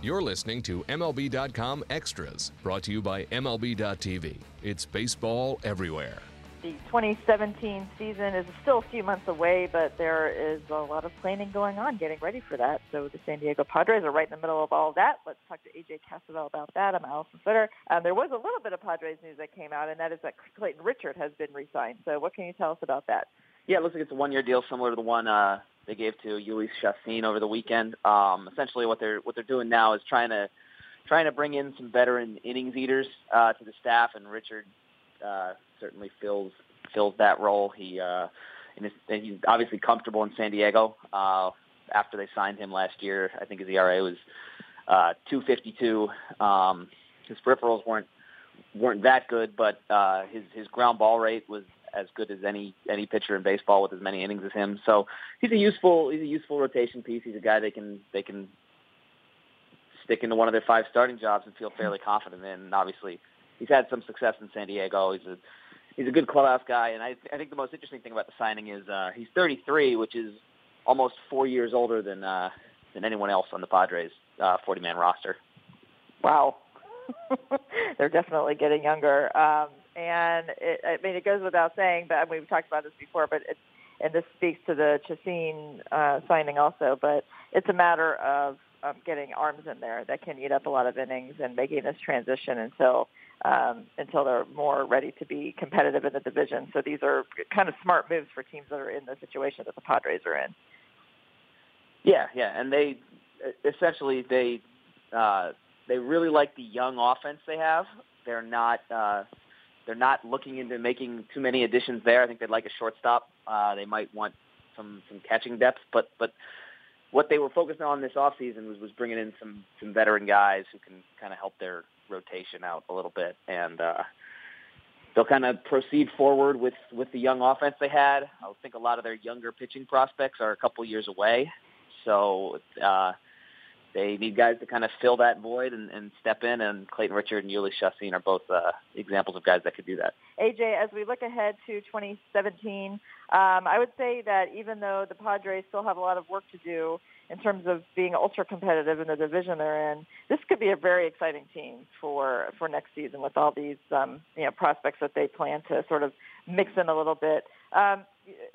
You're listening to MLB.com Extras, brought to you by MLB.tv. It's baseball everywhere. The 2017 season is still a few months away, but there is a lot of planning going on, getting ready for that. So the San Diego Padres are right in the middle of all of that. Let's talk to AJ Cassavell about that. I'm Alyson Footer. Um, there was a little bit of Padres news that came out, and that is that Clayton Richard has been re-signed. So what can you tell us about that? Yeah, it looks like it's a one-year deal, similar to the one uh, they gave to Jhoulys Chacin over the weekend. Um, essentially, what they're what they're doing now is trying to trying to bring in some veteran innings eaters uh, to the staff, and Richard uh, certainly fills fills that role. He uh, and, his, and he's obviously comfortable in San Diego. Uh, after they signed him last year, I think his ERA was uh, 252. Um, his peripherals weren't weren't that good, but uh, his his ground ball rate was as good as any any pitcher in baseball with as many innings as him. So he's a useful he's a useful rotation piece. He's a guy they can they can stick into one of their five starting jobs and feel fairly confident in. And obviously, he's had some success in San Diego. He's a he's a good clubhouse guy, and I I think the most interesting thing about the signing is uh, he's 33, which is almost four years older than uh, than anyone else on the Padres uh, 40 man roster. Wow. They're definitely getting younger. Um, and it, I mean, it goes without saying, but I mean, we've talked about this before, but it's, and this speaks to the Chacin uh, signing also, but it's a matter of um, getting arms in there that can eat up a lot of innings and making this transition until um, until they're more ready to be competitive in the division. So these are kind of smart moves for teams that are in the situation that the Padres are in. Yeah, yeah, and they essentially they uh, they really like the young offense they have. They're not uh, they're not looking into making too many additions there. I think they'd like a shortstop. Uh, they might want some some catching depth, but but what they were focused on this offseason was was bringing in some some veteran guys who can kind of help their rotation out a little bit, and uh, they'll kind of proceed forward with with the young offense they had. I think a lot of their younger pitching prospects are a couple years away, so. Uh, they need guys to kind of fill that void and, and step in. And Clayton Richard and Jhoulys Chacin are both uh, examples of guys that could do that. AJ, as we look ahead to 2017, um, I would say that even though the Padres still have a lot of work to do in terms of being ultra competitive in the division they're in, this could be a very exciting team for for next season with all these um, you know prospects that they plan to sort of mix in a little bit. Um,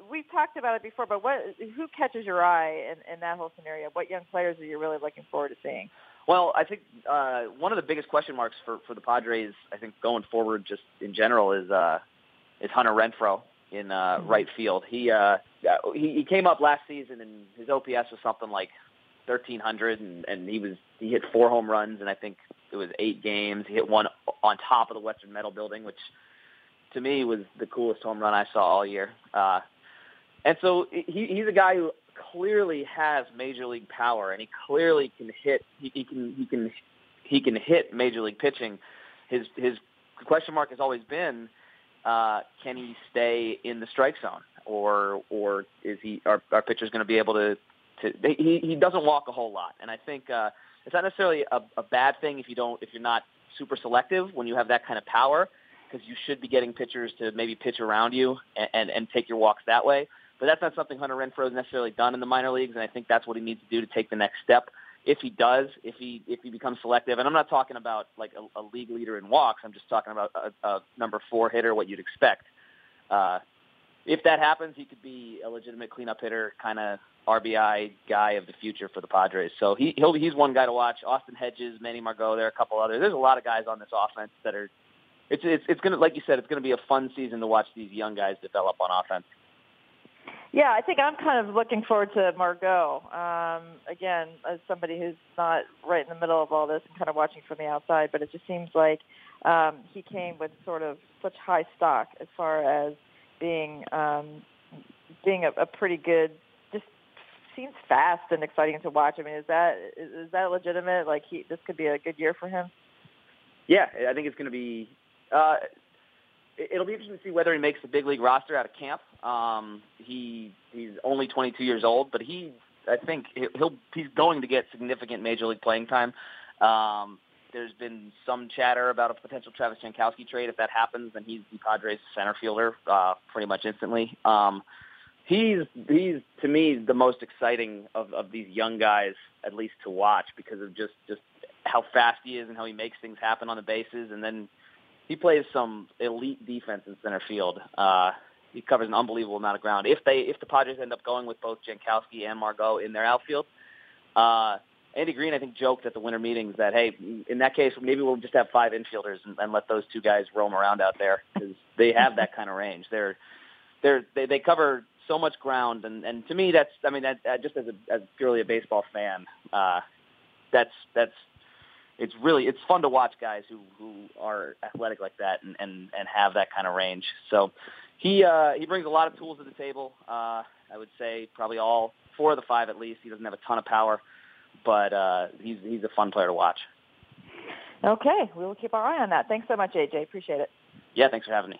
we've talked about it before, but what who catches your eye in, in that whole scenario? What young players are you really looking forward to seeing? Well, I think uh, one of the biggest question marks for, for the Padres, I think going forward, just in general, is uh, is Hunter Renfroe in uh, mm-hmm. right field. He, uh, he he came up last season and his OPS was something like 1300, and, and he was he hit four home runs, and I think it was eight games. He hit one on top of the Western Metal Building, which to me was the coolest home run I saw all year. Uh, and so he, he's a guy who clearly has major league power, and he clearly can hit. He, he can he can he can hit major league pitching. His his question mark has always been, uh, can he stay in the strike zone, or or is he our, our pitcher's going to be able to? to he he doesn't walk a whole lot, and I think uh, it's not necessarily a, a bad thing if you don't if you're not super selective when you have that kind of power because you should be getting pitchers to maybe pitch around you and, and, and take your walks that way. But that's not something Hunter Renfroe has necessarily done in the minor leagues, and I think that's what he needs to do to take the next step. If he does, if he if he becomes selective, and I'm not talking about like a, a league leader in walks, I'm just talking about a, a number four hitter, what you'd expect. Uh, if that happens, he could be a legitimate cleanup hitter, kind of RBI guy of the future for the Padres. So he he'll he's one guy to watch. Austin Hedges, Manny Margot, there are a couple others. There's a lot of guys on this offense that are it's it's it's gonna like you said, it's gonna be a fun season to watch these young guys develop on offense. Yeah, I think I'm kind of looking forward to Margot. Um, again, as somebody who's not right in the middle of all this and kind of watching from the outside, but it just seems like um, he came with sort of such high stock as far as being um, being a, a pretty good. Just seems fast and exciting to watch. I mean, is that is, that legitimate? Like he, this could be a good year for him. Yeah, I think it's going to be uh, it'll be interesting to see whether he makes the big league roster out of camp. Um, he he's only 22 years old, but he I think he'll he's going to get significant major league playing time. Um, there's been some chatter about a potential Travis Jankowski trade. If that happens, then he's the Padres center fielder uh, pretty much instantly. Um, he's he's to me the most exciting of, of these young guys, at least to watch, because of just just how fast he is and how he makes things happen on the bases, and then he plays some elite defense in center field. Uh, he covers an unbelievable amount of ground. If they if the Padres end up going with both Jankowski and Margot in their outfield, uh, Andy Green I think joked at the winter meetings that hey, in that case maybe we'll just have five infielders and, and let those two guys roam around out there because they have that kind of range. They're they're they, they cover so much ground, and and to me that's I mean that, that just as a as purely a baseball fan, uh, that's that's it's really it's fun to watch guys who who are athletic like that and and and have that kind of range. So he uh, he brings a lot of tools to the table. Uh, I would say probably all four of the five at least. He doesn't have a ton of power, but uh, he's he's a fun player to watch. Okay, we will keep our eye on that. Thanks so much, AJ. Appreciate it. Yeah, thanks for having me.